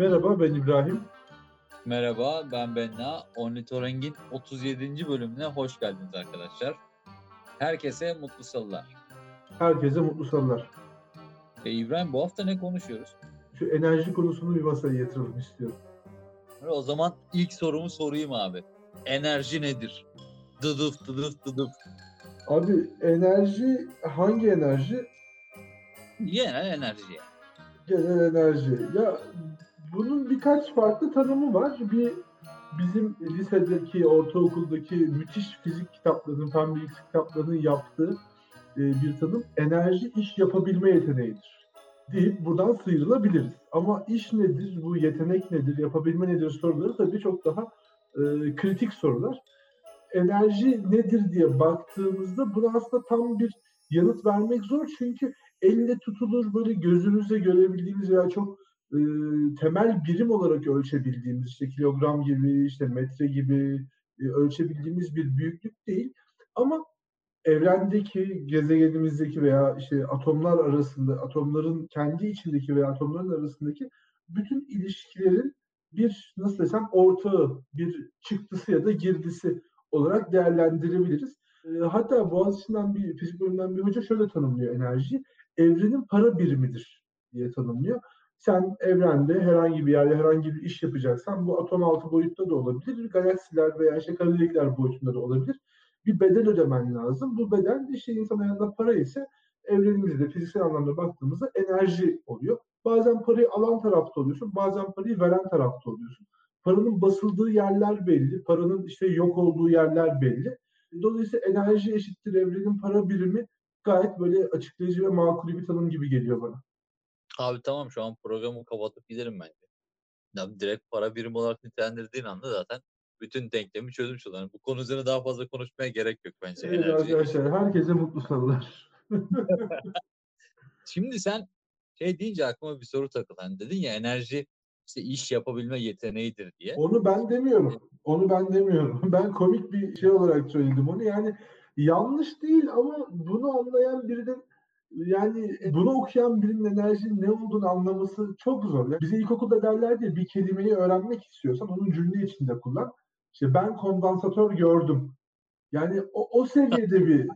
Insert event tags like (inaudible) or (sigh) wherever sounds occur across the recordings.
Merhaba ben İbrahim. Merhaba ben Benna. Ornitorenk'in 37. bölümüne hoş geldiniz arkadaşlar. Herkese mutlu salılar. Herkese mutlu salılar. E, İbrahim bu hafta ne konuşuyoruz? Şu enerji konusunu bir masaya yatıralım istiyorum. O zaman ilk sorumu sorayım abi. Enerji nedir? Dıdıf dıdıf dıdıf. Abi enerji hangi enerji? Genel enerji. Genel enerji. Ya bunun birkaç farklı tanımı var. Bir bizim lisedeki, ortaokuldaki müthiş fizik kitaplarının, fen bilgisi kitaplarının yaptığı e, bir tanım enerji iş yapabilme yeteneğidir deyip buradan sıyrılabiliriz. Ama iş nedir, bu yetenek nedir, yapabilme nedir soruları tabii çok daha e, kritik sorular. Enerji nedir diye baktığımızda buna aslında tam bir yanıt vermek zor çünkü elle tutulur böyle gözünüzle görebildiğiniz veya çok e, temel birim olarak ölçebildiğimiz işte kilogram gibi işte metre gibi e, ölçebildiğimiz bir büyüklük değil ama evrendeki gezegenimizdeki veya işte atomlar arasında atomların kendi içindeki veya atomların arasındaki bütün ilişkilerin bir nasıl desem ortağı bir çıktısı ya da girdisi olarak değerlendirebiliriz. E, hatta Boğaziçi'nden bir fizik bölümünden bir hoca şöyle tanımlıyor enerjiyi. Evrenin para birimidir diye tanımlıyor. Sen evrende herhangi bir yerde herhangi bir iş yapacaksan bu atom altı boyutta da olabilir, galaksiler veya işte kara delikler boyutunda da olabilir. Bir bedel ödemen lazım. Bu bedel de işte insan ayağında para ise evrenimizde fiziksel anlamda baktığımızda enerji oluyor. Bazen parayı alan tarafta oluyorsun, bazen parayı veren tarafta oluyorsun. Paranın basıldığı yerler belli, paranın işte yok olduğu yerler belli. Dolayısıyla enerji eşittir evrenin para birimi gayet böyle açıklayıcı ve makul bir tanım gibi geliyor bana. Abi tamam şu an programı kapatıp giderim bence. Ya direkt para birimi olarak nitelendirdiğin anda zaten bütün denklemi çözmüş olur. Yani bu konu üzerine daha fazla konuşmaya gerek yok bence. Evet arkadaşlar herkese mutlu salılar. (laughs) Şimdi sen şey deyince aklıma bir soru takıldı. Hani dedin ya enerji işte iş yapabilme yeteneğidir diye. Onu ben demiyorum. Onu ben demiyorum. (laughs) Ben komik bir şey olarak söyledim onu. Yani yanlış değil ama bunu anlayan birinin yani bunu okuyan birinin enerjinin ne olduğunu anlaması çok zor. Yani bize ilkokulda derlerdi ya bir kelimeyi öğrenmek istiyorsan onu cümle içinde kullan. İşte ben kondansatör gördüm. Yani o, o seviyede bir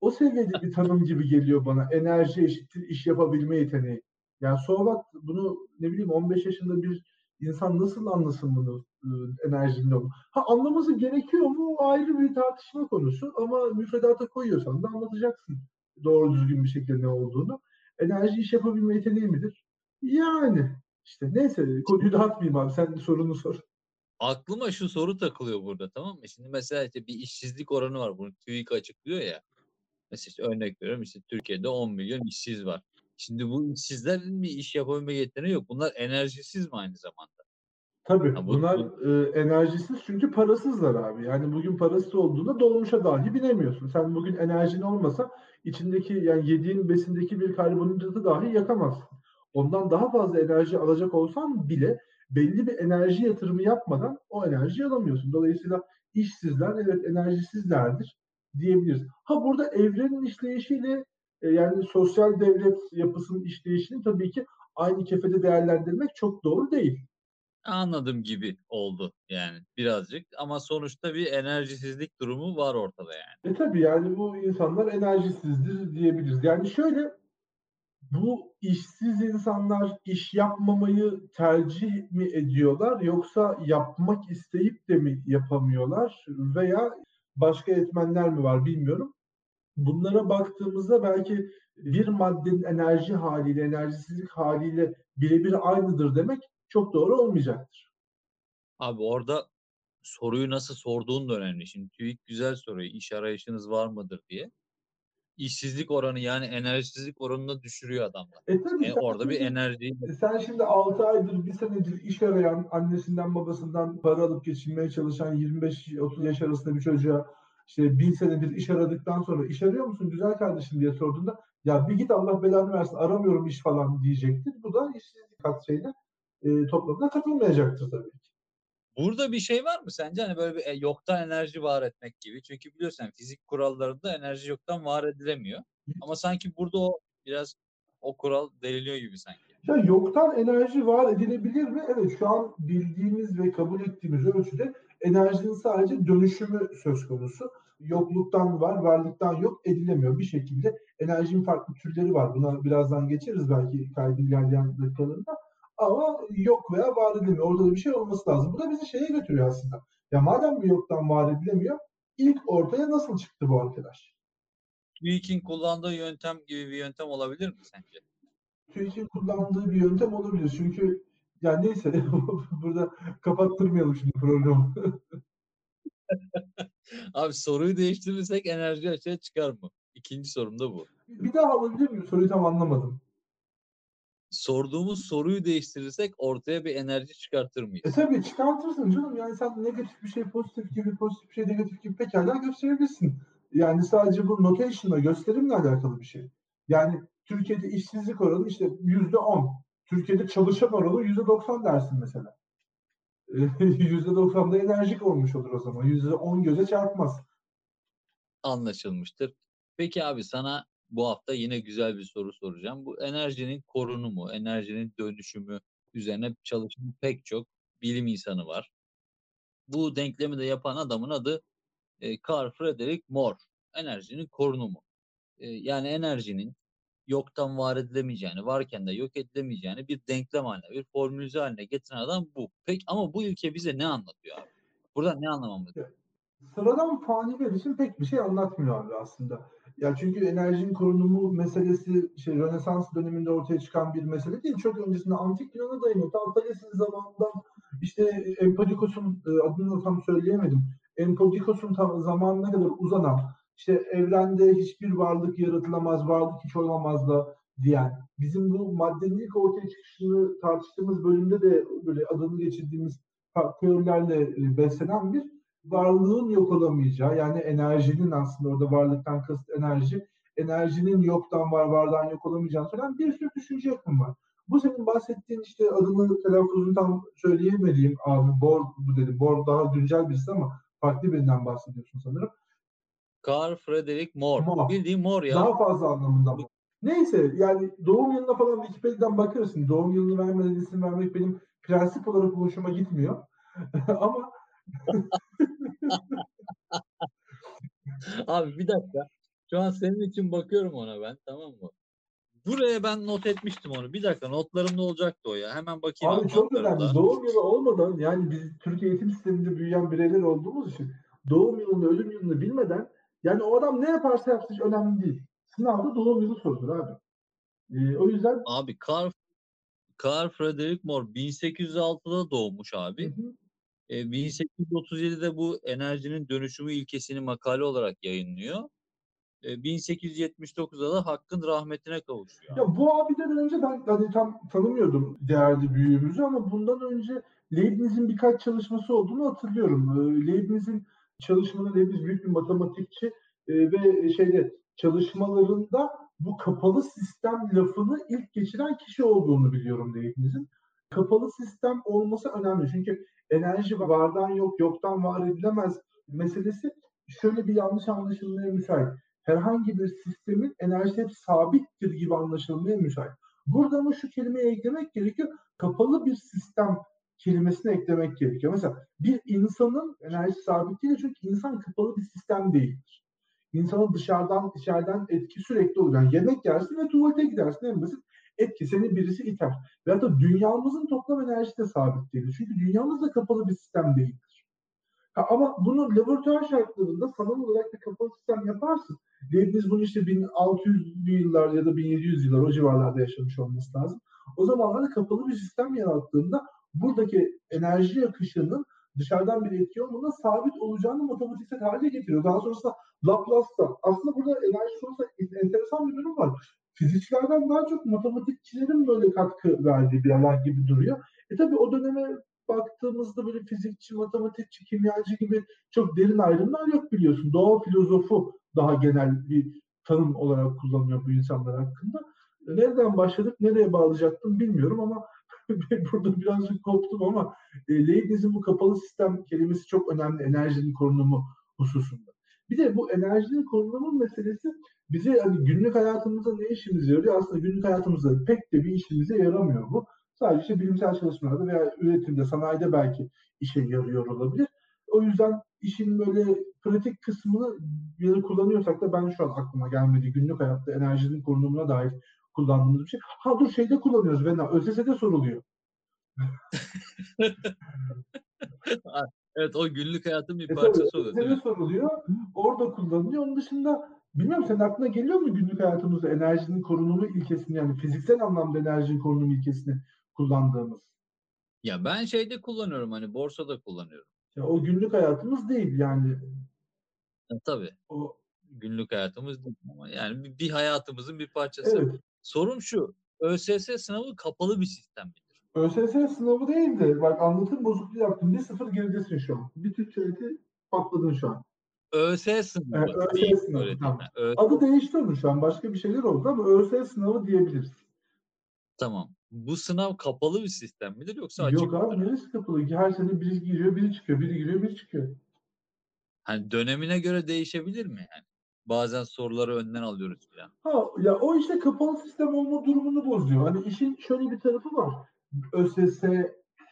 o seviyede bir tanım gibi geliyor bana. Enerji eşittir iş yapabilme yeteneği. Yani Soğuk bunu ne bileyim 15 yaşında bir insan nasıl anlasın bunu e, enerjinin onu? Ha anlaması gerekiyor mu? Ayrı bir tartışma konusu ama müfredata koyuyorsan da anlatacaksın doğru düzgün bir şekilde ne olduğunu. Enerji iş yapabilme yeteneği midir? Yani işte neyse konuyu dağıtmayayım abi sen sorunu sor. Aklıma şu soru takılıyor burada tamam mı? Şimdi mesela işte bir işsizlik oranı var. Bunu TÜİK açıklıyor ya. Mesela işte örnek veriyorum işte Türkiye'de 10 milyon işsiz var. Şimdi bu işsizlerin bir iş yapabilme yeteneği yok. Bunlar enerjisiz mi aynı zamanda? Tabii Ha, bu- bunlar bu- e, enerjisiz çünkü parasızlar abi. Yani bugün parası olduğunda dolmuşa dahi binemiyorsun. Sen bugün enerjin olmasa içindeki yani yediğin besindeki bir karbonhidratı dahi yakamazsın. Ondan daha fazla enerji alacak olsan bile belli bir enerji yatırımı yapmadan o enerjiyi alamıyorsun. Dolayısıyla işsizler evet enerjisizlerdir diyebiliriz. Ha burada evrenin işleyişiyle e, yani sosyal devlet yapısının işleyişini tabii ki aynı kefede değerlendirmek çok doğru değil. Anladım gibi oldu yani birazcık ama sonuçta bir enerjisizlik durumu var ortada yani. E tabii yani bu insanlar enerjisizdir diyebiliriz. Yani şöyle bu işsiz insanlar iş yapmamayı tercih mi ediyorlar yoksa yapmak isteyip de mi yapamıyorlar veya başka etmenler mi var bilmiyorum. Bunlara baktığımızda belki bir maddenin enerji haliyle, enerjisizlik haliyle birebir aynıdır demek çok doğru olmayacaktır. Abi orada soruyu nasıl sorduğun da önemli. Şimdi TÜİK güzel soruyor. İş arayışınız var mıdır diye. İşsizlik oranı yani enerjisizlik oranını düşürüyor adamlar. E tabii E, orada bir şimdi- enerji Sen şimdi 6 aydır, bir senedir iş arayan, annesinden babasından para alıp geçinmeye çalışan 25-30 yaş arasında bir çocuğa işte bir senedir iş aradıktan sonra iş arıyor musun güzel kardeşim diye sorduğunda ya bir git Allah belanı versin aramıyorum iş falan diyecektir. Bu da işsizlik katsayıyla e, toplamına katılmayacaktır tabii ki. Burada bir şey var mı sence? Hani böyle bir e, yoktan enerji var etmek gibi. Çünkü biliyorsun fizik kurallarında enerji yoktan var edilemiyor. Ama sanki burada o biraz o kural deliniyor gibi sanki. Ya yoktan enerji var edilebilir mi? Evet şu an bildiğimiz ve kabul ettiğimiz ölçüde enerjinin sadece dönüşümü söz konusu. Yokluktan var, varlıktan yok edilemiyor. Bir şekilde enerjinin farklı türleri var. Buna birazdan geçeriz belki kaydın ilerleyen dakikalarında. Ama yok veya var edilemiyor. Orada da bir şey olması lazım. Bu da bizi şeye götürüyor aslında. Ya madem bir yoktan var edilemiyor, ilk ortaya nasıl çıktı bu arkadaş? TÜİK'in kullandığı yöntem gibi bir yöntem olabilir mi sence? TÜİK'in kullandığı bir yöntem olabilir. Çünkü yani neyse (laughs) burada kapattırmayalım şimdi programı. (laughs) Abi soruyu değiştirirsek enerji açığa çıkar mı? İkinci sorum da bu. bir daha alabilir miyim? Soruyu tam anlamadım. Sorduğumuz soruyu değiştirirsek ortaya bir enerji çıkartır E mıyız? tabii çıkartırsın canım. Yani sen negatif bir şey pozitif gibi, pozitif bir şey negatif gibi pekala gösterebilirsin. Yani sadece bu notation'la gösterimle alakalı bir şey. Yani Türkiye'de işsizlik oranı işte yüzde on. Türkiye'de çalışan oranı yüzde doksan dersin mesela. (laughs) Yüzde doksan enerjik olmuş olur o zaman. Yüzde on göze çarpmaz. Anlaşılmıştır. Peki abi sana bu hafta yine güzel bir soru soracağım. Bu enerjinin korunumu, enerjinin dönüşümü üzerine çalışan pek çok bilim insanı var. Bu denklemi de yapan adamın adı e, Carl Friedrich Moore. Enerjinin korunumu. E, yani enerjinin yoktan var edilemeyeceğini, varken de yok edilemeyeceğini bir denklem haline, bir formülize haline getiren adam bu. Peki ama bu ilke bize ne anlatıyor abi? Buradan ne anlamamız? Sıradan faniler için pek bir şey anlatmıyor abi aslında. Ya çünkü enerjinin korunumu meselesi şey Rönesans döneminde ortaya çıkan bir mesele değil. Çok öncesinde antik Yunan'a dayanıyor. Ta Thales'in zamanından işte Empedokos'un e, adını da tam söyleyemedim. Empedokos'un tam zamanına kadar uzanan işte evrende hiçbir varlık yaratılamaz, varlık hiç olamaz da diyen, bizim bu maddenin ilk ortaya çıkışını tartıştığımız bölümde de böyle adını geçirdiğimiz teorilerle e, beslenen bir varlığın yok olamayacağı yani enerjinin aslında orada varlıktan kasıt enerji enerjinin yoktan var vardan yok olamayacağını söyleyen bir sürü düşünce yakın var. Bu senin bahsettiğin işte adını telaffuzunu tam söyleyemediğim abi Bohr bu dedim. Bohr daha güncel birisi ama farklı birinden bahsediyorsun sanırım. Carl Friedrich Moore. Moore. Bildiğin Moore ya. Daha fazla anlamında bu. Neyse yani doğum yılına falan Wikipedia'dan bakıyorsun. Doğum yılını vermeden isim vermek benim prensip olarak hoşuma gitmiyor. (laughs) ama Abi bir dakika. Şu an senin için bakıyorum ona ben tamam mı? Buraya ben not etmiştim onu. Bir dakika notlarımda olacaktı o ya. Hemen bakayım. Abi çok notlarımda. önemli. Doğum yılı olmadan yani biz Türkiye eğitim sisteminde büyüyen bireyler olduğumuz için doğum yılını, ölüm yılını bilmeden yani o adam ne yaparsa yapsın hiç önemli değil. Sınavda doğum yılı sorulur abi. Ee, o yüzden Abi Carl, Carl Friedrich Moore 1806'da doğmuş abi. Hı hı. E, 1837'de bu enerjinin dönüşümü ilkesini makale olarak yayınlıyor. E, 1879'da da hakkın rahmetine kavuşuyor. Ya bu abiden önce ben hani tam tanımıyordum değerli büyüğümüzü ama bundan önce Leibniz'in birkaç çalışması olduğunu hatırlıyorum. Leibniz'in çalışmaları Leibniz büyük bir matematikçi ve şeyde çalışmalarında bu kapalı sistem lafını ilk geçiren kişi olduğunu biliyorum Leibniz'in. Kapalı sistem olması önemli çünkü enerji vardan yok, yoktan var edilemez meselesi şöyle bir yanlış anlaşılmaya müsait herhangi bir sistemin enerjisi hep sabittir gibi anlaşılmaya müsait. Burada ama şu kelimeyi eklemek gerekiyor. Kapalı bir sistem kelimesini eklemek gerekiyor. Mesela bir insanın enerjisi sabit değil çünkü insan kapalı bir sistem değildir. İnsanın dışarıdan içeriden etki sürekli olur. Yani yemek yersin ve tuvalete gidersin en basit etki. Seni birisi iter. Ve hatta dünyamızın toplam enerjisi de sabit değil. Çünkü dünyamız da kapalı bir sistem değildir. Ha, ama bunu laboratuvar şartlarında sanal olarak bir kapalı sistem yaparsın. Leibniz bunu işte 1600'lü yıllar ya da 1700 yıllar o civarlarda yaşamış olması lazım. O zamanlarda kapalı bir sistem yarattığında buradaki enerji akışının dışarıdan bir etki olmadan sabit olacağını matematiksel hale getiriyor. Daha sonrasında Laplace'da aslında burada enerji konusunda enteresan bir durum var. Fizikçilerden daha çok matematikçilerin böyle katkı verdiği bir alan gibi duruyor. E tabi o döneme baktığımızda böyle fizikçi, matematikçi, kimyacı gibi çok derin ayrımlar yok biliyorsun. Doğa filozofu daha genel bir tanım olarak kullanıyor bu insanlar hakkında. Nereden başladık, nereye bağlayacaktım bilmiyorum ama (laughs) burada birazcık koptum ama e, Leibniz'in bu kapalı sistem kelimesi çok önemli enerjinin korunumu hususunda. Bir de bu enerjinin korunumu meselesi bize hani günlük hayatımızda ne işimize yarıyor? Aslında günlük hayatımızda pek de bir işimize yaramıyor bu. Sadece işte bilimsel çalışmalarda veya üretimde, sanayide belki işe yarıyor olabilir. O yüzden işin böyle pratik kısmını bir kullanıyorsak da ben şu an aklıma gelmedi. Günlük hayatta enerjinin korunumuna dair kullandığımız bir şey. Ha dur şeyde kullanıyoruz Vena. ÖSS'de soruluyor. (laughs) evet o günlük hayatın bir E parçası oluyor ÖSS'de soruluyor. Orada kullanılıyor. Onun dışında bilmiyorum senin aklına geliyor mu günlük hayatımızda enerjinin korunumu ilkesini yani fiziksel anlamda enerjinin korunumu ilkesini kullandığımız? Ya ben şeyde kullanıyorum hani borsada kullanıyorum. Ya o günlük hayatımız değil yani. Ya, tabii O günlük hayatımız değil ama yani bir, bir hayatımızın bir parçası. evet. Sorum şu. ÖSS sınavı kapalı bir sistem midir? ÖSS sınavı değil de bak anlatım bozukluğu yaptın. Bir sıfır geridesin şu an. Bir Türkçe öğreti patladın şu an. ÖS sınavı Evet, ÖS değil sınavı, tamam. Adı değişti onun şu an. Başka bir şeyler oldu ama ÖSS sınavı diyebiliriz. tamam. Bu sınav kapalı bir sistem midir yoksa açık Yok abi neresi kapalı? Her sene biri giriyor, biri çıkıyor, biri giriyor, biri çıkıyor. Hani dönemine göre değişebilir mi yani? Bazen soruları önden alıyoruz falan. Ha ya o işte kapalı sistem olma durumunu bozuyor. Hani işin şöyle bir tarafı var. ÖSS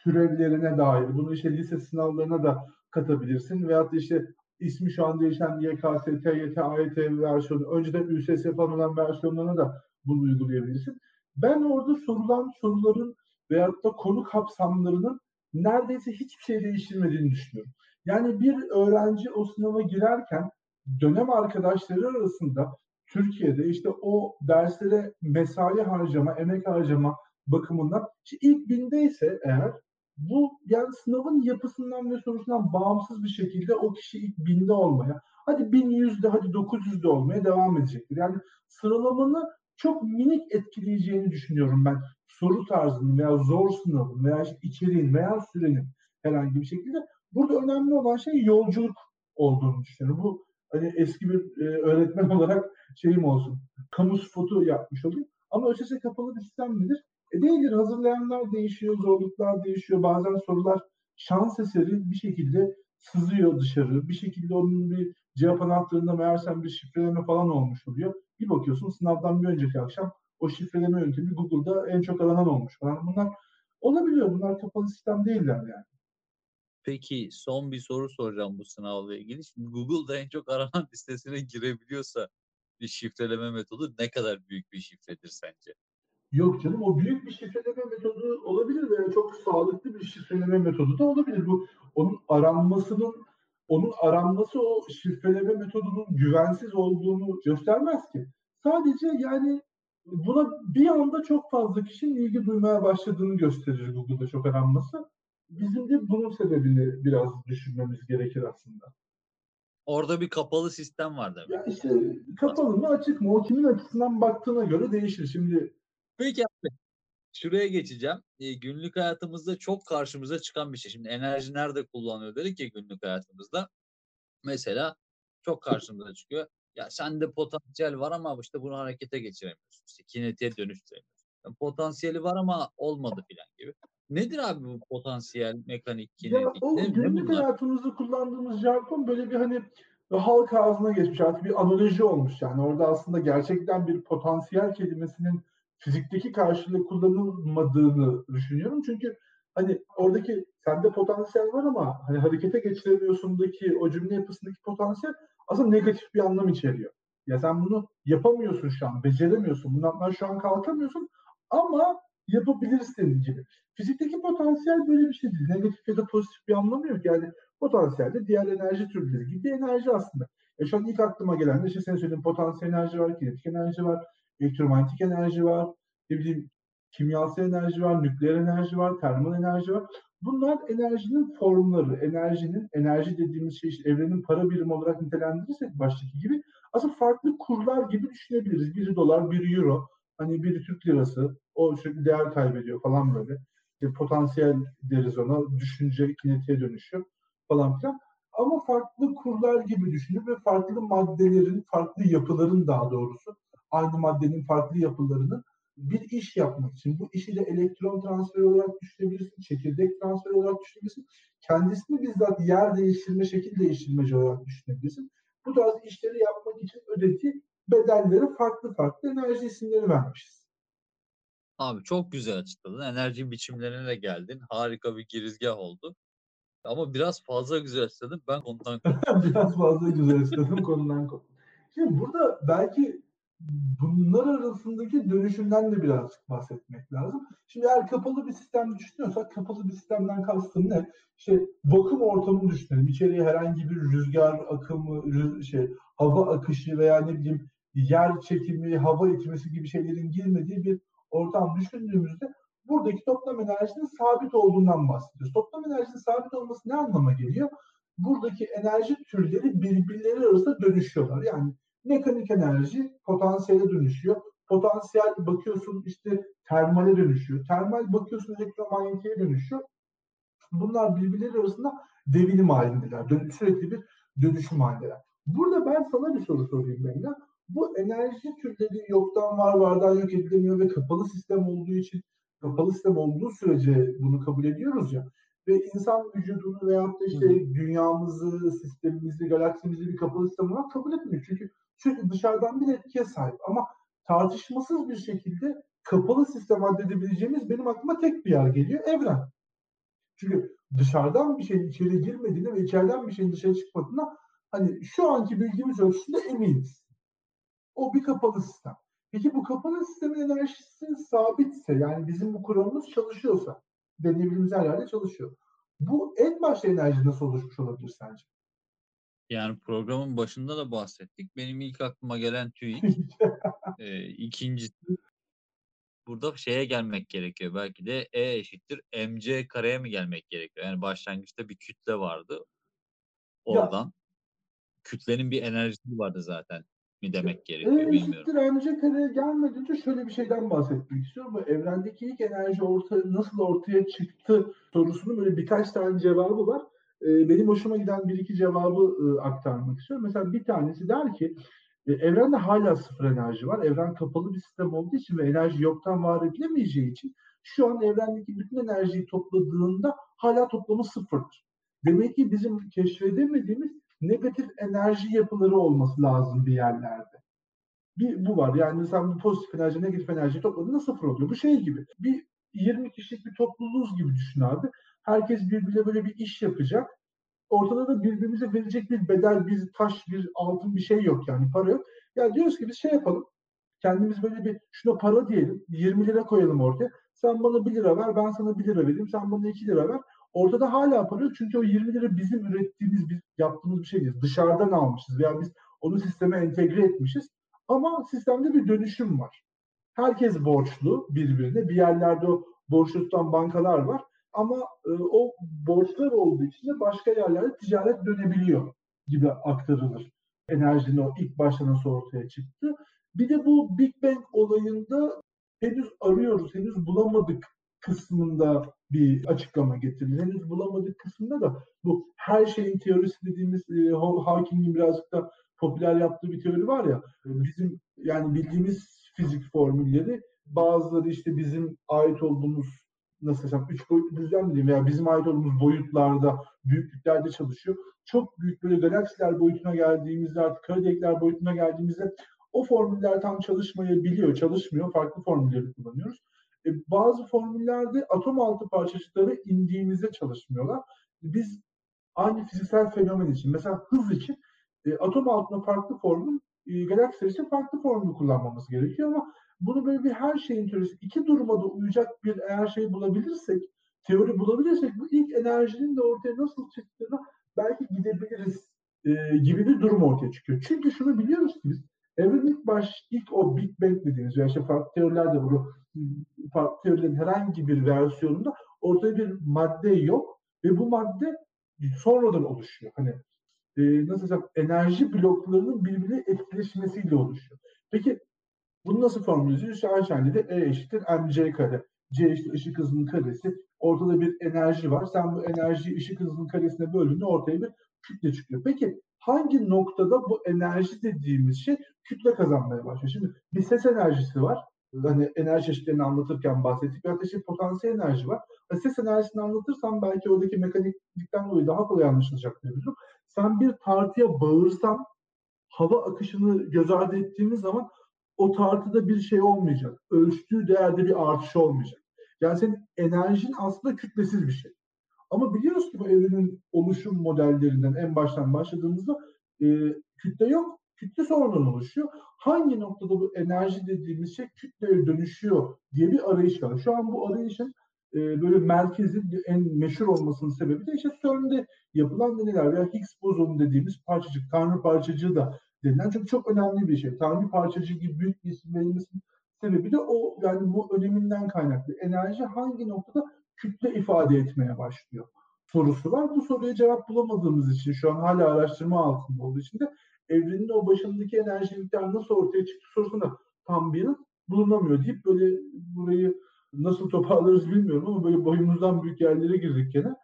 türevlerine dair. Bunu işte lise sınavlarına da katabilirsin. Veyahut da işte ismi şu an değişen YKS, TYT, AYT versiyonu, önceden ÜSS falan olan versiyonlarına da bunu uygulayabilirsin. Ben orada sorulan soruların veyahut da konu kapsamlarının neredeyse hiçbir şey değiştirmediğini düşünüyorum. Yani bir öğrenci o sınava girerken dönem arkadaşları arasında Türkiye'de işte o derslere mesai harcama, emek harcama bakımından işte ilk bindeyse eğer bu yani sınavın yapısından ve sorusundan bağımsız bir şekilde o kişi ilk binde olmaya, hadi 1100'de hadi 900'de olmaya devam edecektir. Yani sıralamanı çok minik etkileyeceğini düşünüyorum ben. Soru tarzının veya zor sınavın veya işte içeriğin veya sürenin herhangi bir şekilde. Burada önemli olan şey yolculuk olduğunu düşünüyorum. Bu hani eski bir e, öğretmen (laughs) olarak şeyim olsun. Kamu spotu yapmış olayım. Ama ÖSS kapalı bir sistem midir? E değildir. Hazırlayanlar değişiyor, zorluklar değişiyor. Bazen sorular şans eseri bir şekilde sızıyor dışarı. Bir şekilde onun bir cevap anahtarında meğersem bir şifreleme falan olmuş oluyor. Bir bakıyorsun sınavdan bir önceki akşam o şifreleme yöntemi Google'da en çok aranan olmuş falan. Bunlar olabiliyor. Bunlar kapalı sistem değiller yani. Peki son bir soru soracağım bu sınavla ilgili. Şimdi Google'da en çok aranan (laughs) listesine girebiliyorsa bir şifreleme metodu ne kadar büyük bir şifredir sence? Yok canım o büyük bir şifreleme metodu olabilir veya çok sağlıklı bir şifreleme metodu da olabilir. Bu onun aranmasının onun aranması o şifreleme metodunun güvensiz olduğunu göstermez ki. Sadece yani buna bir anda çok fazla kişinin ilgi duymaya başladığını gösterir Google'da çok aranması. Bizim de bunun sebebini biraz düşünmemiz gerekir aslında. Orada bir kapalı sistem var demek. Ya işte kapalı mı açık mı o kimin açısından baktığına göre değişir. Şimdi Peki abi şuraya geçeceğim. E, günlük hayatımızda çok karşımıza çıkan bir şey. Şimdi enerji nerede kullanılıyor dedik ya günlük hayatımızda. Mesela çok karşımıza çıkıyor. Ya sende potansiyel var ama işte bunu harekete geçiremiyorsun. İşte kinetiğe dönüştüremiyorsun. Yani potansiyeli var ama olmadı filan gibi. Nedir abi bu potansiyel, mekanik, Ya kinetik? o Ne, ne günlük hayatımızda kullandığımız jargon böyle bir hani halk ağzına geçmiş artık bir analoji olmuş yani. Orada aslında gerçekten bir potansiyel kelimesinin fizikteki karşılığı kullanılmadığını düşünüyorum. Çünkü hani oradaki sende potansiyel var ama hani harekete geçiremiyorsundaki o cümle yapısındaki potansiyel aslında negatif bir anlam içeriyor. Ya sen bunu yapamıyorsun şu an, beceremiyorsun, bundan şu an kalkamıyorsun ama yapabilirsin gibi. Fizikteki potansiyel böyle bir şey değil. Negatif ya da pozitif bir anlamı yok. Yani potansiyel de diğer enerji türleri gibi bir enerji aslında. E şu an ilk aklıma gelen de işte senin söylediğin potansiyel enerji var, kinetik enerji var, elektromanyetik enerji var, ne bileyim kimyasal enerji var, nükleer enerji var, termal enerji var. Bunlar enerjinin formları, enerjinin, enerji dediğimiz şey işte evrenin para birimi olarak nitelendirirsek baştaki gibi aslında farklı kurlar gibi düşünebiliriz. Biri dolar, biri euro, hani biri Türk lirası, o sürekli değer kaybediyor falan böyle. İşte potansiyel deriz ona, düşünce kinetiğe dönüşüyor falan filan. Ama farklı kurlar gibi düşünüp ve farklı maddelerin, farklı yapıların daha doğrusu, aynı maddenin farklı yapılarının bir iş yapmak için. Bu işi de elektron transferi olarak düşünebilirsin, çekirdek transferi olarak düşünebilirsin. Kendisini bizzat yer değiştirme, şekil değiştirmeci olarak düşünebilirsin. Bu tarz işleri yapmak için ödediği bedelleri farklı farklı enerji isimleri vermişiz. Abi çok güzel açıkladın. Enerji biçimlerine de geldin. Harika bir girizgah oldu. Ama biraz fazla güzel açıkladın. Ben konudan (laughs) Biraz fazla güzel açıkladım konudan konu. Şimdi burada belki bunlar arasındaki dönüşümden de birazcık bahsetmek lazım. Şimdi eğer kapalı bir sistem düşünüyorsak kapalı bir sistemden kastım ne? İşte vakum ortamını düşünelim. İçeriye herhangi bir rüzgar akımı, rüz- şey, hava akışı veya ne bileyim yer çekimi, hava itmesi gibi şeylerin girmediği bir ortam düşündüğümüzde buradaki toplam enerjinin sabit olduğundan bahsediyoruz. Toplam enerjinin sabit olması ne anlama geliyor? Buradaki enerji türleri birbirleri arasında dönüşüyorlar. Yani mekanik enerji potansiyele dönüşüyor. Potansiyel bakıyorsun işte termale dönüşüyor. Termal bakıyorsun elektromanyetiğe dönüşüyor. Bunlar birbirleri arasında devinim halindeler. Dön- sürekli bir dönüşüm halindeler. Burada ben sana bir soru sorayım Mevla. Bu enerji türleri yoktan var, vardan yok edilemiyor ve kapalı sistem olduğu için kapalı sistem olduğu sürece bunu kabul ediyoruz ya ve insan vücudunu veyahut da işte dünyamızı, sistemimizi, galaksimizi bir kapalı sistem olarak kabul etmiyor. Çünkü sürekli dışarıdan bir etkiye sahip. Ama tartışmasız bir şekilde kapalı sistem addedebileceğimiz benim aklıma tek bir yer geliyor. Evren. Çünkü dışarıdan bir şeyin içeri girmediğine ve içeriden bir şeyin dışarı çıkmadığına hani şu anki bilgimiz ölçüsünde eminiz. O bir kapalı sistem. Peki bu kapalı sistemin enerjisi sabitse yani bizim bu kuramımız çalışıyorsa deneyebildiğimiz her yerde çalışıyor. Bu en başta enerji nasıl oluşmuş olabilir sence? Yani programın başında da bahsettik. Benim ilk aklıma gelen TÜİK. (laughs) e, ikincisi burada şeye gelmek gerekiyor. Belki de E eşittir mc kareye mi gelmek gerekiyor? Yani başlangıçta bir kütle vardı. Oradan kütlenin bir enerjisi vardı zaten mi demek gerekiyor E bilmiyorum. eşittir MC kareye gelmeden önce şöyle bir şeyden bahsetmek istiyorum. Bu evrendeki ilk enerji ortaya, nasıl ortaya çıktı sorusunun böyle birkaç tane cevabı var. E, benim hoşuma giden bir iki cevabı e, aktarmak istiyorum. Mesela bir tanesi der ki e, evrende hala sıfır enerji var. Evren kapalı bir sistem olduğu için ve enerji yoktan var edilemeyeceği için şu an evrendeki bütün enerjiyi topladığında hala toplamı sıfırdır. Demek ki bizim keşfedemediğimiz negatif enerji yapıları olması lazım bir yerlerde. Bir bu var. Yani sen bu pozitif enerji, negatif enerji topladığında sıfır oluyor. Bu şey gibi. Bir 20 kişilik bir topluluğuz gibi düşün abi. Herkes birbirine böyle bir iş yapacak. Ortada da birbirimize verecek bir bedel, bir taş, bir altın bir şey yok yani para yok. Ya diyoruz ki biz şey yapalım. Kendimiz böyle bir şuna para diyelim. 20 lira koyalım ortaya. Sen bana 1 lira ver, ben sana 1 lira vereyim. Sen bana 2 lira ver. Ortada hala para yok çünkü o 20 lira bizim ürettiğimiz, biz yaptığımız bir şey değil. Dışarıdan almışız veya biz onu sisteme entegre etmişiz. Ama sistemde bir dönüşüm var. Herkes borçlu birbirine. Bir yerlerde o borçlu tutan bankalar var. Ama e, o borçlar olduğu için de başka yerlerde ticaret dönebiliyor gibi aktarılır. Enerjinin o ilk başta nasıl ortaya çıktı. Bir de bu Big Bang olayında henüz arıyoruz, henüz bulamadık kısmında bir açıklama getirilir. Henüz bulamadık kısmında da bu her şeyin teorisi dediğimiz e, Hawking'in birazcık da popüler yaptığı bir teori var ya bizim yani bildiğimiz fizik formülleri bazıları işte bizim ait olduğumuz nasıl desem üç boyutlu düzlem diyeyim veya bizim ait olduğumuz boyutlarda büyüklüklerde çalışıyor. Çok büyük böyle galaksiler boyutuna geldiğimizde artık kara delikler boyutuna geldiğimizde o formüller tam çalışmayabiliyor, çalışmıyor. Farklı formülleri kullanıyoruz. E, bazı formüllerde atom altı parçacıkları indiğimizde çalışmıyorlar. Biz aynı fiziksel fenomen için mesela hız için e, atom altında farklı formül, e, galaksiler için farklı formül kullanmamız gerekiyor ama bunu böyle bir her şeyin teorisi iki duruma da uyacak bir eğer şey bulabilirsek, teori bulabilirsek bu ilk enerjinin de ortaya nasıl çıktığına belki gidebiliriz e, gibi bir durum ortaya çıkıyor. Çünkü şunu biliyoruz ki biz evrenin ilk baş, ilk o Big Bang dediğimiz veya işte farklı teorilerde bunu farklı teorilerin herhangi bir versiyonunda ortaya bir madde yok ve bu madde sonradan oluşuyor. Hani e, nasıl desem enerji bloklarının birbirine etkileşmesiyle oluşuyor. Peki bunu nasıl formülüyoruz? İşte Einstein'de E eşittir mc kare. C işte ışık hızının karesi. Ortada bir enerji var. Sen bu enerjiyi ışık hızının karesine böldüğünde ortaya bir kütle çıkıyor. Peki hangi noktada bu enerji dediğimiz şey kütle kazanmaya başlıyor? Şimdi bir ses enerjisi var. Hani enerji çeşitlerini anlatırken bahsettik. Bir ateşin potansiyel enerji var. Ve ses enerjisini anlatırsam belki oradaki mekaniklikten dolayı daha kolay anlaşılacak diye Sen bir tartıya bağırsan hava akışını göz ardı ettiğimiz zaman o tartıda bir şey olmayacak. Ölçtüğü değerde bir artış olmayacak. Yani senin enerjin aslında kütlesiz bir şey. Ama biliyoruz ki bu evrenin oluşum modellerinden en baştan başladığımızda e, kütle yok. Kütle sonradan oluşuyor. Hangi noktada bu enerji dediğimiz şey kütleye dönüşüyor diye bir arayış var. Şu an bu arayışın e, böyle merkezi en meşhur olmasının sebebi de işte CERN'de yapılan deneler veya Higgs bozonu dediğimiz parçacık, tanrı parçacığı da denilen çok çok önemli bir şey. Tanrı parçacığı gibi büyük bir isim sebebi de o yani bu öneminden kaynaklı. Enerji hangi noktada kütle ifade etmeye başlıyor sorusu var. Bu soruya cevap bulamadığımız için şu an hala araştırma altında olduğu için de evrenin o başındaki enerji miktarı nasıl ortaya çıktı sorusuna tam bir yanıt bulunamıyor deyip böyle burayı nasıl toparlarız bilmiyorum ama böyle boyumuzdan büyük yerlere girdik gene.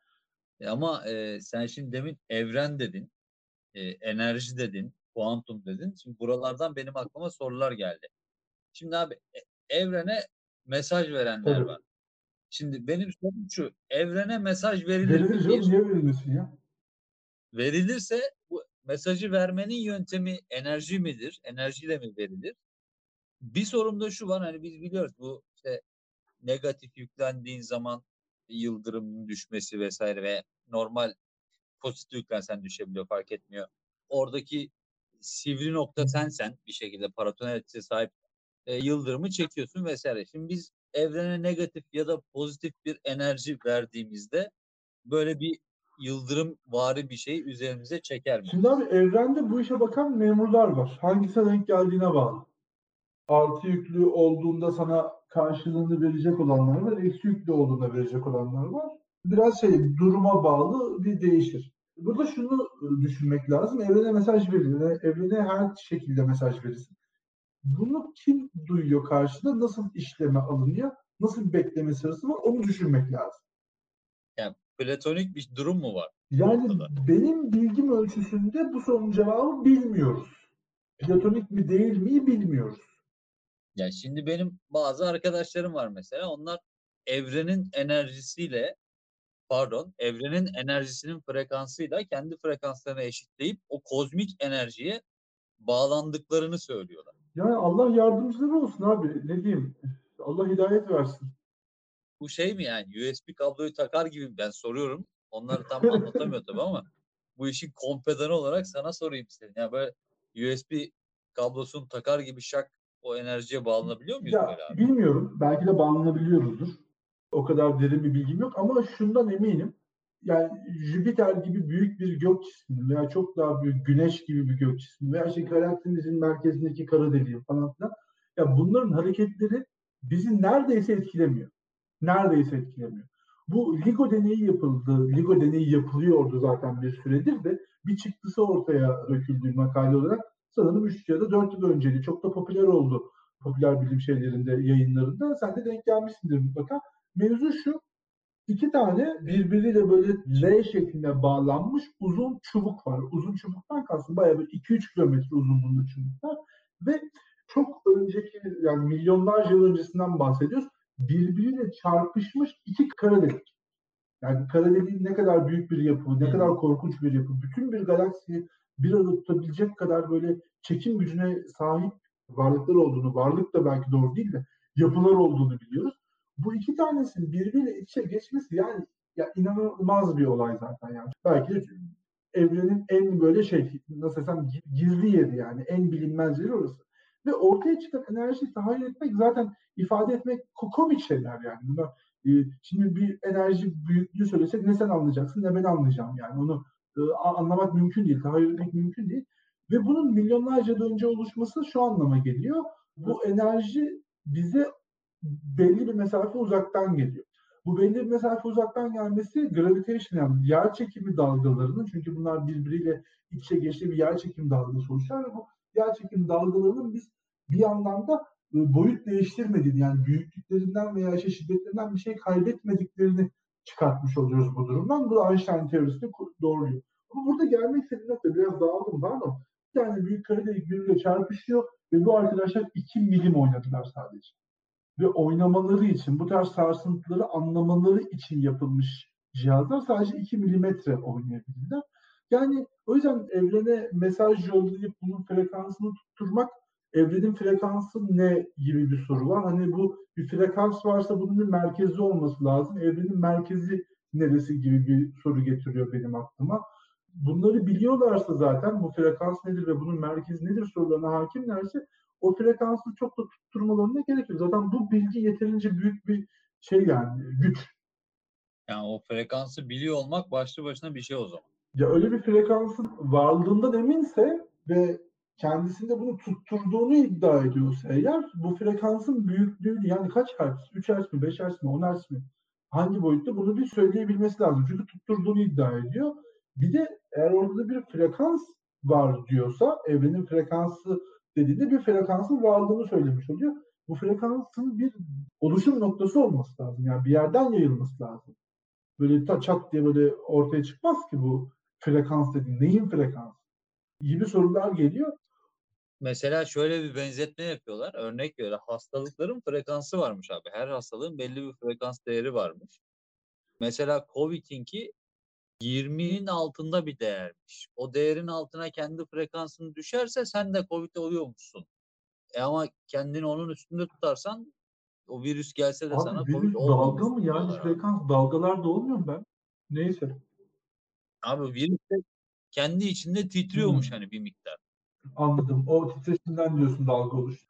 E ama e, sen şimdi demin evren dedin, e, enerji dedin, kuantum dedin. Şimdi buralardan benim aklıma sorular geldi. Şimdi abi e, evrene mesaj verenler Tabii. var. Şimdi benim sorum şu, evrene mesaj verilir Verilir mi? canım niye verilmesin ya? verilirse bu mesajı vermenin yöntemi enerji midir? Enerjiyle mi verilir? Bir sorum da şu var hani biz biliyoruz bu işte negatif yüklendiğin zaman yıldırımın düşmesi vesaire ve normal pozitif yüklensen düşebiliyor fark etmiyor. Oradaki sivri nokta sensen bir şekilde paratonel etkisi sahip e, yıldırımı çekiyorsun vesaire. Şimdi biz evrene negatif ya da pozitif bir enerji verdiğimizde böyle bir yıldırım vari bir şey üzerimize çeker mi? Şimdi abi evrende bu işe bakan memurlar var. Hangisine denk geldiğine bağlı. Artı yüklü olduğunda sana karşılığını verecek olanlar var. Eksi yüklü olduğunda verecek olanlar var. Biraz şey duruma bağlı bir değişir. Burada şunu düşünmek lazım. Evrene mesaj verilir. Evrene her şekilde mesaj verirsin. Bunu kim duyuyor karşıda? Nasıl işleme alınıyor? Nasıl bir bekleme sırası var? Onu düşünmek lazım. Yani platonik bir durum mu var? Yani benim bilgim ölçüsünde bu sorunun cevabı bilmiyoruz. Platonik mi değil mi bilmiyoruz. Ya şimdi benim bazı arkadaşlarım var mesela. Onlar evrenin enerjisiyle pardon, evrenin enerjisinin frekansıyla kendi frekanslarını eşitleyip o kozmik enerjiye bağlandıklarını söylüyorlar. Yani Allah yardımcıları olsun abi. Ne diyeyim? Allah hidayet versin. Bu şey mi yani USB kabloyu takar gibi ben soruyorum. Onlar tam anlatamıyor tabii ama bu işin kompedanı olarak sana sorayım istedim. Yani böyle USB kablosunu takar gibi şak o enerjiye bağlanabiliyor muyuz Ya böyle abi? bilmiyorum. Belki de bağlanabiliyoruzdur. O kadar derin bir bilgim yok ama şundan eminim. Yani Jüpiter gibi büyük bir gök cismi veya çok daha büyük Güneş gibi bir gök cismi veya işte galaksimizin merkezindeki kara deliği falan filan. Ya bunların hareketleri bizi neredeyse etkilemiyor. Neredeyse etkilemiyor. Bu LIGO deneyi yapıldı. LIGO deneyi yapılıyordu zaten bir süredir de bir çıktısı ortaya döküldü makale olarak. Sanırım 3 ya da 4 yıl önceydi. Çok da popüler oldu. Popüler bilim şeylerinde, yayınlarında. Sen de denk gelmişsindir mutlaka. Mevzu şu. iki tane birbiriyle böyle L şeklinde bağlanmış uzun çubuk var. Uzun çubuktan kastım bayağı bir 2-3 kilometre uzunluğunda çubuklar. Ve çok önceki yani milyonlarca yıl öncesinden bahsediyoruz. Birbiriyle çarpışmış iki kara delik. Yani kara deliğin ne kadar büyük bir yapı, ne kadar korkunç bir yapı. Bütün bir galaksiyi bir arada tutabilecek kadar böyle çekim gücüne sahip varlıklar olduğunu, varlık da belki doğru değil de yapılar olduğunu biliyoruz. Bu iki tanesinin birbiriyle iç içe geçmesi yani ya inanılmaz bir olay zaten yani. Belki de evrenin en böyle şey nasıl desem gizli yeri yani en bilinmez yeri orası. Ve ortaya çıkan enerjiyi tahayyül etmek zaten ifade etmek ko- komik şeyler yani. Bunlar, e, şimdi bir enerji büyüklüğü söylesek ne sen anlayacaksın ne ben anlayacağım yani. Onu e, anlamak mümkün değil, tahayyül etmek mümkün değil. Ve bunun milyonlarca yıl önce oluşması şu anlama geliyor. Bu enerji bize belli bir mesafe uzaktan geliyor. Bu belli bir mesafe uzaktan gelmesi gravitation yani yer çekimi dalgalarının çünkü bunlar birbiriyle iç içe geçtiği bir yer çekimi dalgası oluşuyor ve bu yer çekimi dalgalarının biz bir yandan da e, boyut değiştirmediğini yani büyüklüklerinden veya işte şiddetlerinden bir şey kaybetmediklerini çıkartmış oluyoruz bu durumdan. Bu Einstein teorisini doğruluyor. Ama burada gelmek istediğim nokta biraz dağıldım pardon. Bir tane büyük kare delik birbiriyle çarpışıyor ve bu arkadaşlar 2 milim oynadılar sadece ve oynamaları için, bu tarz sarsıntıları anlamaları için yapılmış cihazlar sadece 2 milimetre oynayabildiler. Yani o yüzden evrene mesaj yollayıp bunun frekansını tutturmak evrenin frekansı ne gibi bir soru var. Hani bu bir frekans varsa bunun bir merkezi olması lazım. Evrenin merkezi neresi gibi bir soru getiriyor benim aklıma. Bunları biliyorlarsa zaten bu frekans nedir ve bunun merkezi nedir sorularına hakimlerse o frekansı çok da tutturmalarına gerek yok. Zaten bu bilgi yeterince büyük bir şey yani güç. Yani o frekansı biliyor olmak başlı başına bir şey o zaman. Ya öyle bir frekansın varlığından eminse ve kendisinde bunu tutturduğunu iddia ediyorsa eğer bu frekansın büyüklüğü yani kaç hertz? 3 hertz mi, 5 hertz mi, 10 hertz mi? Hangi boyutta bunu bir söyleyebilmesi lazım. Çünkü tutturduğunu iddia ediyor. Bir de eğer orada bir frekans var diyorsa evrenin frekansı dediğinde bir frekansın varlığını söylemiş oluyor. Bu frekansın bir oluşum noktası olması lazım. Yani bir yerden yayılması lazım. Böyle ta çat diye böyle ortaya çıkmaz ki bu frekans dediğin. Neyin frekansı? Gibi sorular geliyor. Mesela şöyle bir benzetme yapıyorlar. Örnek veriyor. Hastalıkların frekansı varmış abi. Her hastalığın belli bir frekans değeri varmış. Mesela Covid'inki 20'nin altında bir değermiş. O değerin altına kendi frekansını düşerse sen de Covid oluyormuşsun. E ama kendini onun üstünde tutarsan o virüs gelse de sana Abi Covid virüs dalga olmamışsın mı? Yani frekans dalgalar da olmuyor mu ben? Neyse. Abi virüs de kendi içinde titriyormuş Hmm. hani bir miktar. Anladım. O titreşimden diyorsun dalga oluştu.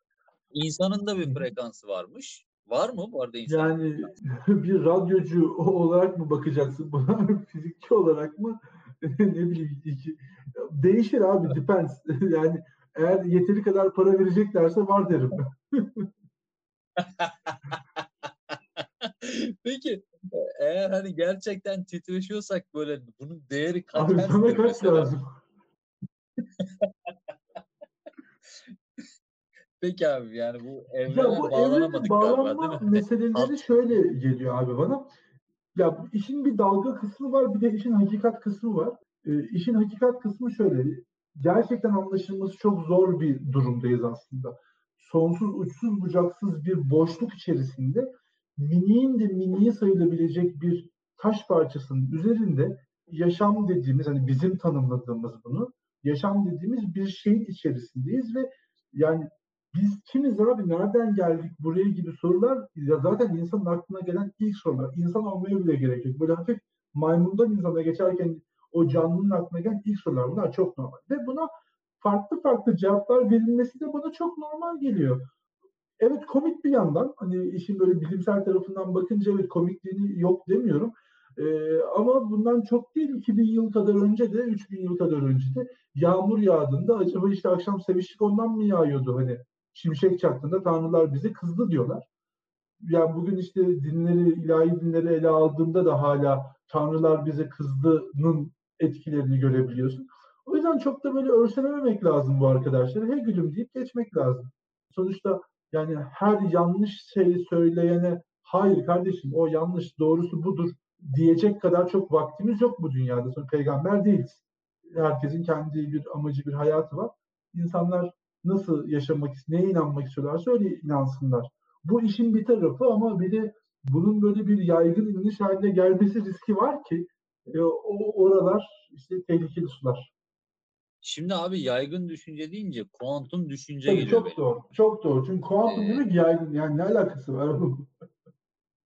İnsanın da bir frekansı varmış. Var mı bu arada insanın? Yani (laughs) bir radyocu olarak mı bakacaksın buna? (laughs) Fizikçi olarak mı? (laughs) ne bileyim. Değişir abi. Depends. yani eğer yeteri kadar para vereceklerse var derim. Peki e, eğer hani gerçekten titreşiyorsak böyle bunun değeri kaç Abi sana kaç lazım? Peki abi yani bu Ya evrene bu evrene bağlanamadık galiba değil bağlanma mi? meseleleri şöyle geliyor abi bana. Ya bu işin bir dalga kısmı var, bir de işin hakikat kısmı var. Ee, işin hakikat kısmı şöyle. Gerçekten anlaşılması çok zor bir durumdayız aslında. Sonsuz, uçsuz, bucaksız bir boşluk içerisinde miniğin de miniği sayılabilecek bir taş parçasının üzerinde yaşam dediğimiz, hani bizim tanımladığımız bunu, yaşam dediğimiz bir şeyin içerisindeyiz ve yani biz kimiz abi, nereden geldik buraya gibi sorular ya zaten insanın aklına gelen ilk sorular. İnsan olmaya bile gerek yok. Böyle hafif maymundan insana geçerken o canlının aklına gelen ilk sorular. Bunlar çok normal. Ve buna farklı farklı cevaplar verilmesi de bana çok normal geliyor. Evet komik bir yandan hani işin böyle bilimsel tarafından bakınca evet komikliğini yok demiyorum. Ee, ama bundan çok değil 2000 yıl kadar önce de 3000 yıl kadar önce de yağmur yağdığında acaba işte akşam sevişlik ondan mı yağıyordu hani şimşek çaktığında tanrılar bize kızdı diyorlar. Yani bugün işte dinleri, ilahi dinleri ele aldığında da hala tanrılar bize kızdının etkilerini görebiliyorsun. O yüzden çok da böyle örselememek lazım bu arkadaşları. Hey gülüm deyip geçmek lazım. Sonuçta yani her yanlış şey söyleyene hayır kardeşim o yanlış doğrusu budur diyecek kadar çok vaktimiz yok bu dünyada. Sonra peygamber değiliz. Herkesin kendi bir amacı, bir hayatı var. İnsanlar nasıl yaşamak, neye inanmak istiyorlarsa öyle inansınlar. Bu işin bir tarafı ama bir de bunun böyle bir yaygın inanış haline gelmesi riski var ki e, o oralar işte tehlikeli sular. Şimdi abi yaygın düşünce deyince kuantum düşünce Tabii geliyor çok benim. doğru. Çok doğru. Çünkü kuantum Ee, demek yaygın. Yani ne alakası var?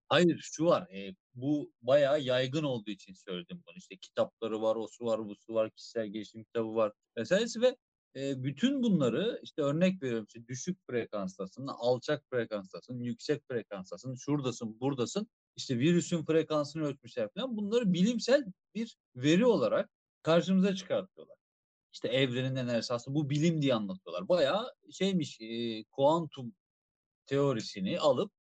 Hayır şu var. e, bu bayağı yaygın olduğu için söyledim bunu. İşte kitapları var, o su var, bu su var, kişisel gelişim kitabı var vesairesi ve e, bütün bunları işte örnek veriyorum işte düşük frekanstasın, alçak frekanstasın, yüksek frekanstasın, şuradasın, buradasın. İşte virüsün frekansını ölçmüşler falan. Bunları bilimsel bir veri olarak karşımıza çıkartıyorlar. İşte evrenin enerjisi aslında bu bilim diye anlatıyorlar. Bayağı şeymiş e, kuantum teorisini alıp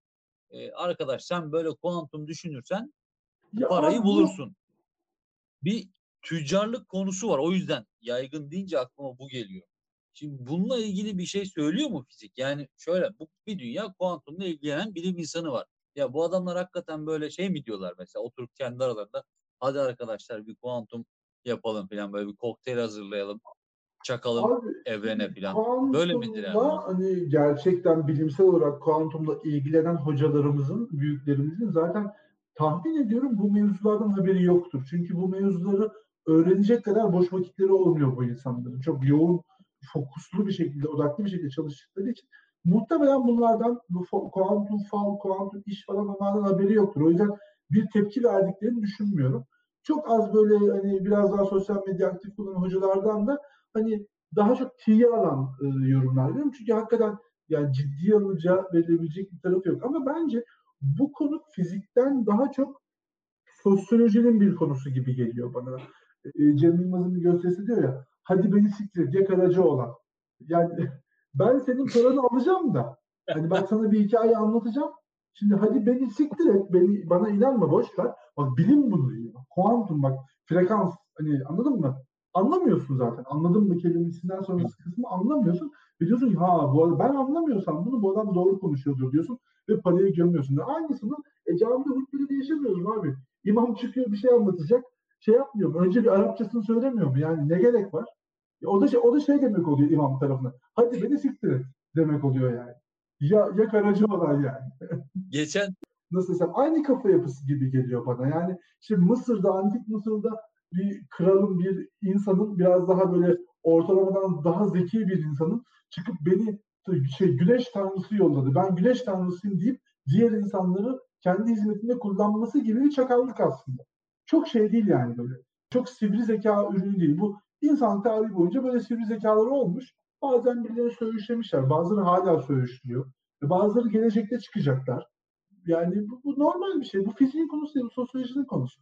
e, arkadaş sen böyle kuantum düşünürsen Ya parayı bu- bulursun. Bir tüccarlık konusu var. O yüzden yaygın deyince aklıma bu geliyor. Şimdi bununla ilgili bir şey söylüyor mu fizik? Yani şöyle bu bir dünya kuantumla ilgilenen bilim insanı var. Ya bu adamlar hakikaten böyle şey mi diyorlar mesela oturup kendi aralarında hadi arkadaşlar bir kuantum yapalım falan böyle bir kokteyl hazırlayalım. Çakalım Abi, evrene falan. Böyle midir yani? Hani gerçekten bilimsel olarak kuantumla ilgilenen hocalarımızın, büyüklerimizin zaten tahmin ediyorum bu mevzulardan haberi yoktur. Çünkü bu mevzuları öğrenecek kadar boş vakitleri olmuyor bu insanların. Çok yoğun, fokuslu bir şekilde, odaklı bir şekilde çalıştıkları için muhtemelen bunlardan bu kuantum fal, kuantum iş falan onlardan haberi yoktur. O yüzden bir tepki verdiklerini düşünmüyorum. Çok az böyle hani biraz daha sosyal medya aktif kullanan hocalardan da hani daha çok tiye alan e, yorumlar görüyorum. Çünkü hakikaten yani ciddi alınacağı verilebilecek bir tarafı yok. Ama bence bu konu fizikten daha çok sosyolojinin bir konusu gibi geliyor bana. E, Cem Yılmaz'ın bir gösterisi diyor ya, hadi beni siktir diye karacı olan. Yani (laughs) ben senin paranı alacağım da, hani ben sana bir hikaye anlatacağım. Şimdi hadi beni siktir et, beni, bana inanma boş ver. Bak bilim bunu diyor. Kuantum bak, frekans, hani anladın mı? Anlamıyorsun zaten. Anladın mı kelimesinden sonrası kısmı anlamıyorsun. Ve diyorsun ki ha bu arada ben anlamıyorsam bunu bu adam doğru konuşuyordur diyorsun ve parayı gömüyorsun. Aynısını e, camide hutbede yaşamıyoruz abi. İmam çıkıyor bir şey anlatacak. Şey yapmıyor mu? Önce bir Arapçasını söylemiyor mu? Yani ne gerek var? E, o da şey, o da şey demek oluyor imam tarafına. Hadi beni siktir et demek oluyor yani. Ya, ya karacı olan yani. (laughs) Geçen Nasıl desem aynı kafa yapısı gibi geliyor bana. Yani şimdi Mısır'da, antik Mısır'da bir kralın, bir insanın biraz daha böyle ortalamadan daha zeki bir insanın çıkıp beni şey güneş tanrısı yolladı. Ben güneş tanrısıyım deyip diğer insanları kendi hizmetinde kullanması gibi bir çakallık aslında. Çok şey değil yani böyle. Çok sivri zeka ürünü değil. Bu insan tarihi boyunca böyle sivri zekaları olmuş. Bazen birileri söğüşlemişler. Bazıları hala söğüşlüyor. Bazıları gelecekte çıkacaklar. Yani bu, bu normal bir şey. Bu fiziğin konusu değil, bu sosyolojinin konusu.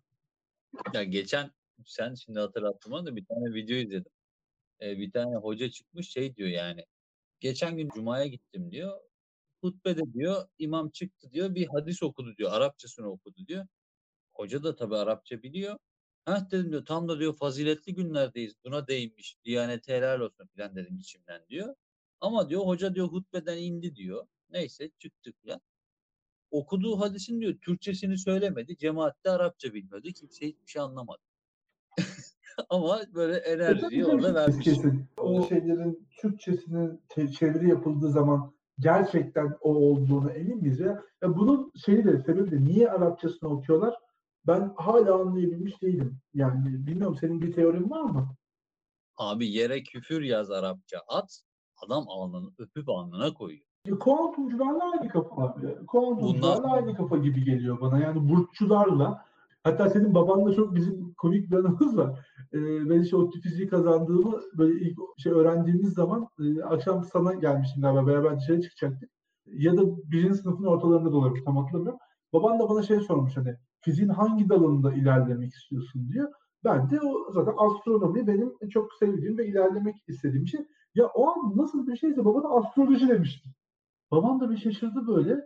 ya geçen sen şimdi hatırlattın da bir tane video izledim. Ee, bir tane hoca çıkmış şey diyor yani. Geçen gün Cuma'ya gittim diyor. Hutbede diyor imam çıktı diyor bir hadis okudu diyor. Arapçasını okudu diyor. Hoca da tabii Arapça biliyor. Heh dedim diyor tam da diyor faziletli günlerdeyiz. Buna değinmiş. Diyanete helal olsun filan dedim içimden diyor. Ama diyor hoca diyor hutbeden indi diyor. Neyse çıktık filan. Okuduğu hadisin diyor Türkçesini söylemedi. Cemaatte Arapça bilmiyordu. Kimse hiçbir şey anlamadı. (laughs) Ama böyle enerjiyi orada vermiş. O şeylerin Türkçesinin çeviri yapıldığı zaman gerçekten o olduğunu emin miyiz ya? ya bunun şeyi de sebebi de niye Arapçasını okuyorlar? Ben hala anlayabilmiş değilim. Yani bilmiyorum senin bir teorin var mı? Abi yere küfür yaz Arapça at. Adam alnını öpüp alnına koyuyor. Ya, kuantumcularla aynı kafa abi. Kuantumcularla Bunlar- aynı kafa gibi geliyor bana. Yani burççularla. Hatta senin babanla çok bizim komik bir anımız var. Ee, ben işte ODTÜ fiziği kazandığımı böyle ilk şey öğrendiğimiz zaman e, akşam sana gelmiştim galiba beraber dışarı çıkacaktık. Ya da birinci sınıfın ortalarında da olabilir tam hatırlamıyorum. Baban da bana şey sormuş hani fiziğin hangi dalında ilerlemek istiyorsun diyor. Ben de o zaten astronomi benim çok sevdiğim ve ilerlemek istediğim şey. Ya o an nasıl bir şeyse baba da astroloji demişti. Babam da bir şaşırdı böyle.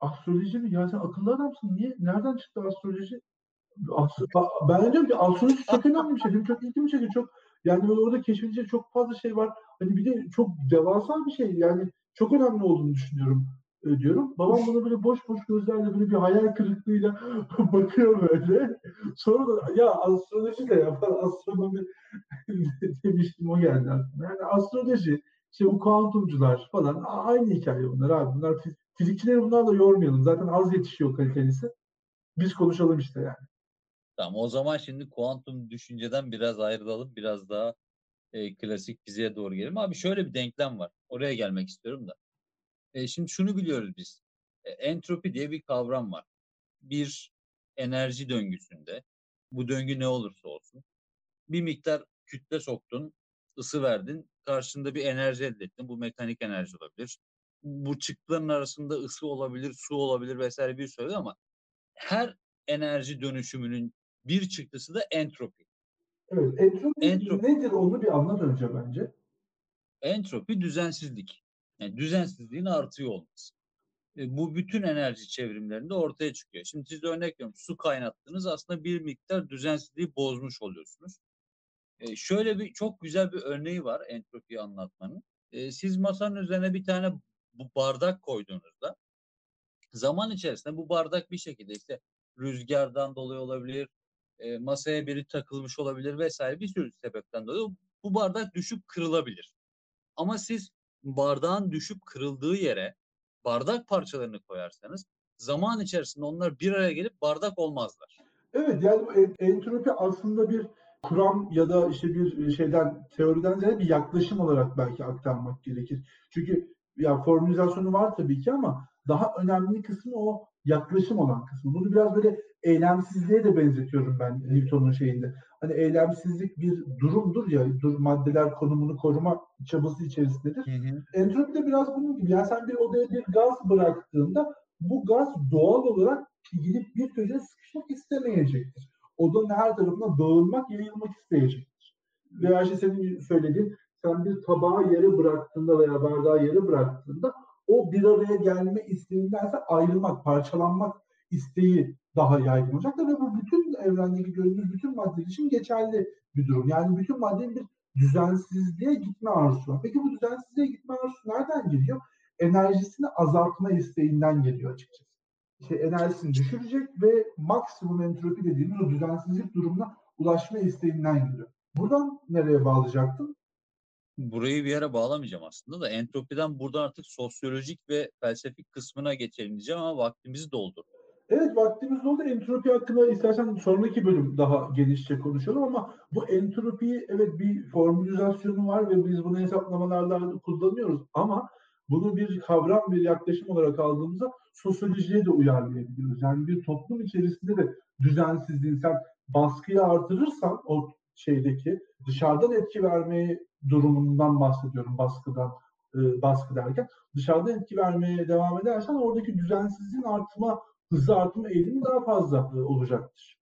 Astroloji mi? Ya sen akıllı adamsın. Niye? Nereden çıktı astroloji? Astro- ben diyorum ki astroloji çok (laughs) önemli bir şey. Benim çok ilgimi çekiyor. Çok yani böyle orada keşfedilecek çok fazla şey var. Hani bir de çok devasa bir şey. Yani çok önemli olduğunu düşünüyorum diyorum. Babam bana böyle boş boş gözlerle böyle bir hayal kırıklığıyla (laughs) bakıyor böyle. Sonra da ya astroloji de ya falan (laughs) astronomi (laughs) demiştim o geldi aklıma. Yani astroloji, işte bu kuantumcular falan aynı hikaye bunlar abi. Bunlar fiz- fizikçileri bunlarla yormayalım. Zaten az yetişiyor kalitelisi. Biz konuşalım işte yani. Tamam o zaman şimdi kuantum düşünceden biraz ayrılalım. Biraz daha e, klasik fiziğe doğru gelelim. Abi şöyle bir denklem var. Oraya gelmek istiyorum da. E, şimdi şunu biliyoruz biz. E, entropi diye bir kavram var. Bir enerji döngüsünde bu döngü ne olursa olsun bir miktar kütle soktun, ısı verdin, karşında bir enerji elde ettin. Bu mekanik enerji olabilir. Bu çıktıların arasında ısı olabilir, su olabilir vesaire bir sürü ama her enerji dönüşümünün bir çıktısı da entropi. Evet, entropi, Entropi. nedir onu bir anlat önce bence. Entropi düzensizlik. Yani düzensizliğin artıyor olması. E, bu bütün enerji çevrimlerinde ortaya çıkıyor. Şimdi siz örnek veriyorum su kaynattınız aslında bir miktar düzensizliği bozmuş oluyorsunuz. E, şöyle bir çok güzel bir örneği var entropiyi anlatmanın. E, siz masanın üzerine bir tane bu bardak koyduğunuzda zaman içerisinde bu bardak bir şekilde işte rüzgardan dolayı olabilir, e, masaya biri takılmış olabilir vesaire bir sürü sebepten dolayı bu bardak düşüp kırılabilir. Ama siz bardağın düşüp kırıldığı yere bardak parçalarını koyarsanız zaman içerisinde onlar bir araya gelip bardak olmazlar. Evet yani entropi aslında bir kuram ya da işte bir şeyden teoriden ziyade bir yaklaşım olarak belki aktarmak gerekir. Çünkü ya formülizasyonu var tabii ki ama daha önemli kısmı o yaklaşım olan kısmı. Bunu biraz böyle eylemsizliğe de benzetiyorum ben Newton'un şeyinde. Hani eylemsizlik bir durumdur ya, dur maddeler konumunu koruma çabası içerisindedir. Hı hı. Entropi de biraz bunun gibi. Yani sen bir odaya bir gaz bıraktığında bu gaz doğal olarak gidip bir köşeye sıkışmak istemeyecektir. Odanın her tarafına dağılmak, yayılmak isteyecektir. Veya işte senin söylediğin sen bir tabağı yere bıraktığında veya bardağı yere bıraktığında o bir araya gelme isteğindense ayrılmak, parçalanmak isteği daha yaygın olacaktır ve bu bütün evrendeki gördüğümüz bütün maddeler için geçerli bir durum. Yani bütün maddenin bir düzensizliğe gitme arzusu var. Peki bu düzensizliğe gitme arzusu nereden geliyor? Enerjisini azaltma isteğinden geliyor açıkçası. İşte enerjisini düşürecek ve maksimum entropi dediğimiz o düzensizlik durumuna ulaşma isteğinden geliyor. Buradan nereye bağlayacaktım? Burayı bir yere bağlamayacağım aslında da entropiden buradan artık sosyolojik ve felsefik kısmına geçelim diyeceğim ama vaktimizi doldurdu. Evet vaktimiz oldu. Entropi hakkında istersen sonraki bölüm daha genişçe konuşalım ama bu entropiyi evet bir formülizasyonu var ve biz bunu hesaplamalarda kullanıyoruz ama bunu bir kavram, bir yaklaşım olarak aldığımızda sosyolojiye de uyarlayabiliyoruz. Yani bir toplum içerisinde de düzensizliğin sen baskıyı artırırsan o şeydeki dışarıdan etki vermeyi durumundan bahsediyorum baskıdan e, baskı derken dışarıdan etki vermeye devam edersen oradaki düzensizliğin artma hızı artma eğilimi daha fazla e, olacaktır.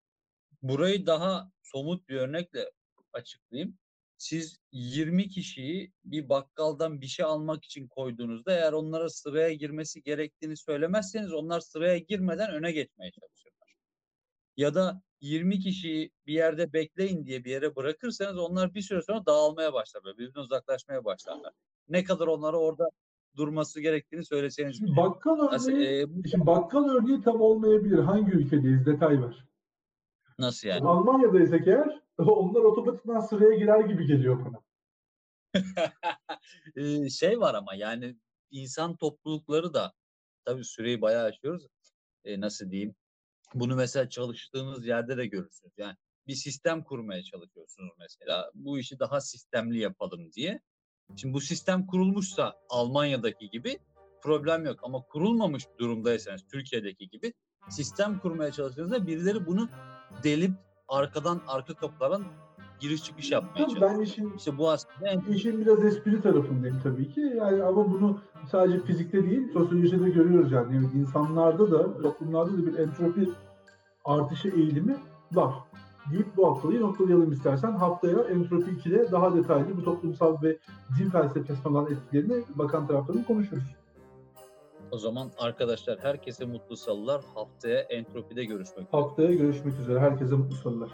Burayı daha somut bir örnekle açıklayayım. Siz 20 kişiyi bir bakkaldan bir şey almak için koyduğunuzda eğer onlara sıraya girmesi gerektiğini söylemezseniz onlar sıraya girmeden öne geçmeye çalışırlar. Ya da 20 kişiyi bir yerde bekleyin diye bir yere bırakırsanız onlar bir süre sonra dağılmaya başlarlar. Birbirinden uzaklaşmaya başlarlar. Ne kadar onlara orada durması gerektiğini söyleseniz. Şimdi bakkal Nasıl, örneği, e, bu- şimdi bakkal örneği tam olmayabilir. Hangi ülkedeyiz? Detay var. nasıl yani? Almanya'daysak eğer (laughs) onlar otomatikman sıraya girer gibi geliyor bana. Ee, (laughs) şey var ama yani insan toplulukları da tabii süreyi bayağı aşıyoruz. Ee, nasıl diyeyim? Bunu mesela çalıştığınız yerde de görürsünüz. Yani bir sistem kurmaya çalışıyorsunuz mesela. Bu işi daha sistemli yapalım diye. Şimdi bu sistem kurulmuşsa Almanya'daki gibi problem yok. Ama kurulmamış durumdaysanız Türkiye'deki gibi sistem kurmaya çalıştığınızda birileri bunu delip arkadan arka kapılardan giriş çıkış yapmaya Tabii çalışıyor. ben işin İşte bu aslında en işin biraz espri tarafındayım tabii ki. Yani ama bunu sadece fizikte değil, sosyolojide görüyoruz yani. Evet, insanlarda da, toplumlarda da bir entropi artışı eğilimi var. Deyip bu haftayı noktalayalım istersen. Haftaya entropi 2'de daha detaylı bu toplumsal ve din felsefesine olan etkilerini bakan taraflarını konuşuruz. O zaman arkadaşlar herkese mutlu salılar. Haftaya entropide görüşmek üzere. Haftaya görüşmek üzere. Herkese mutlu salılar.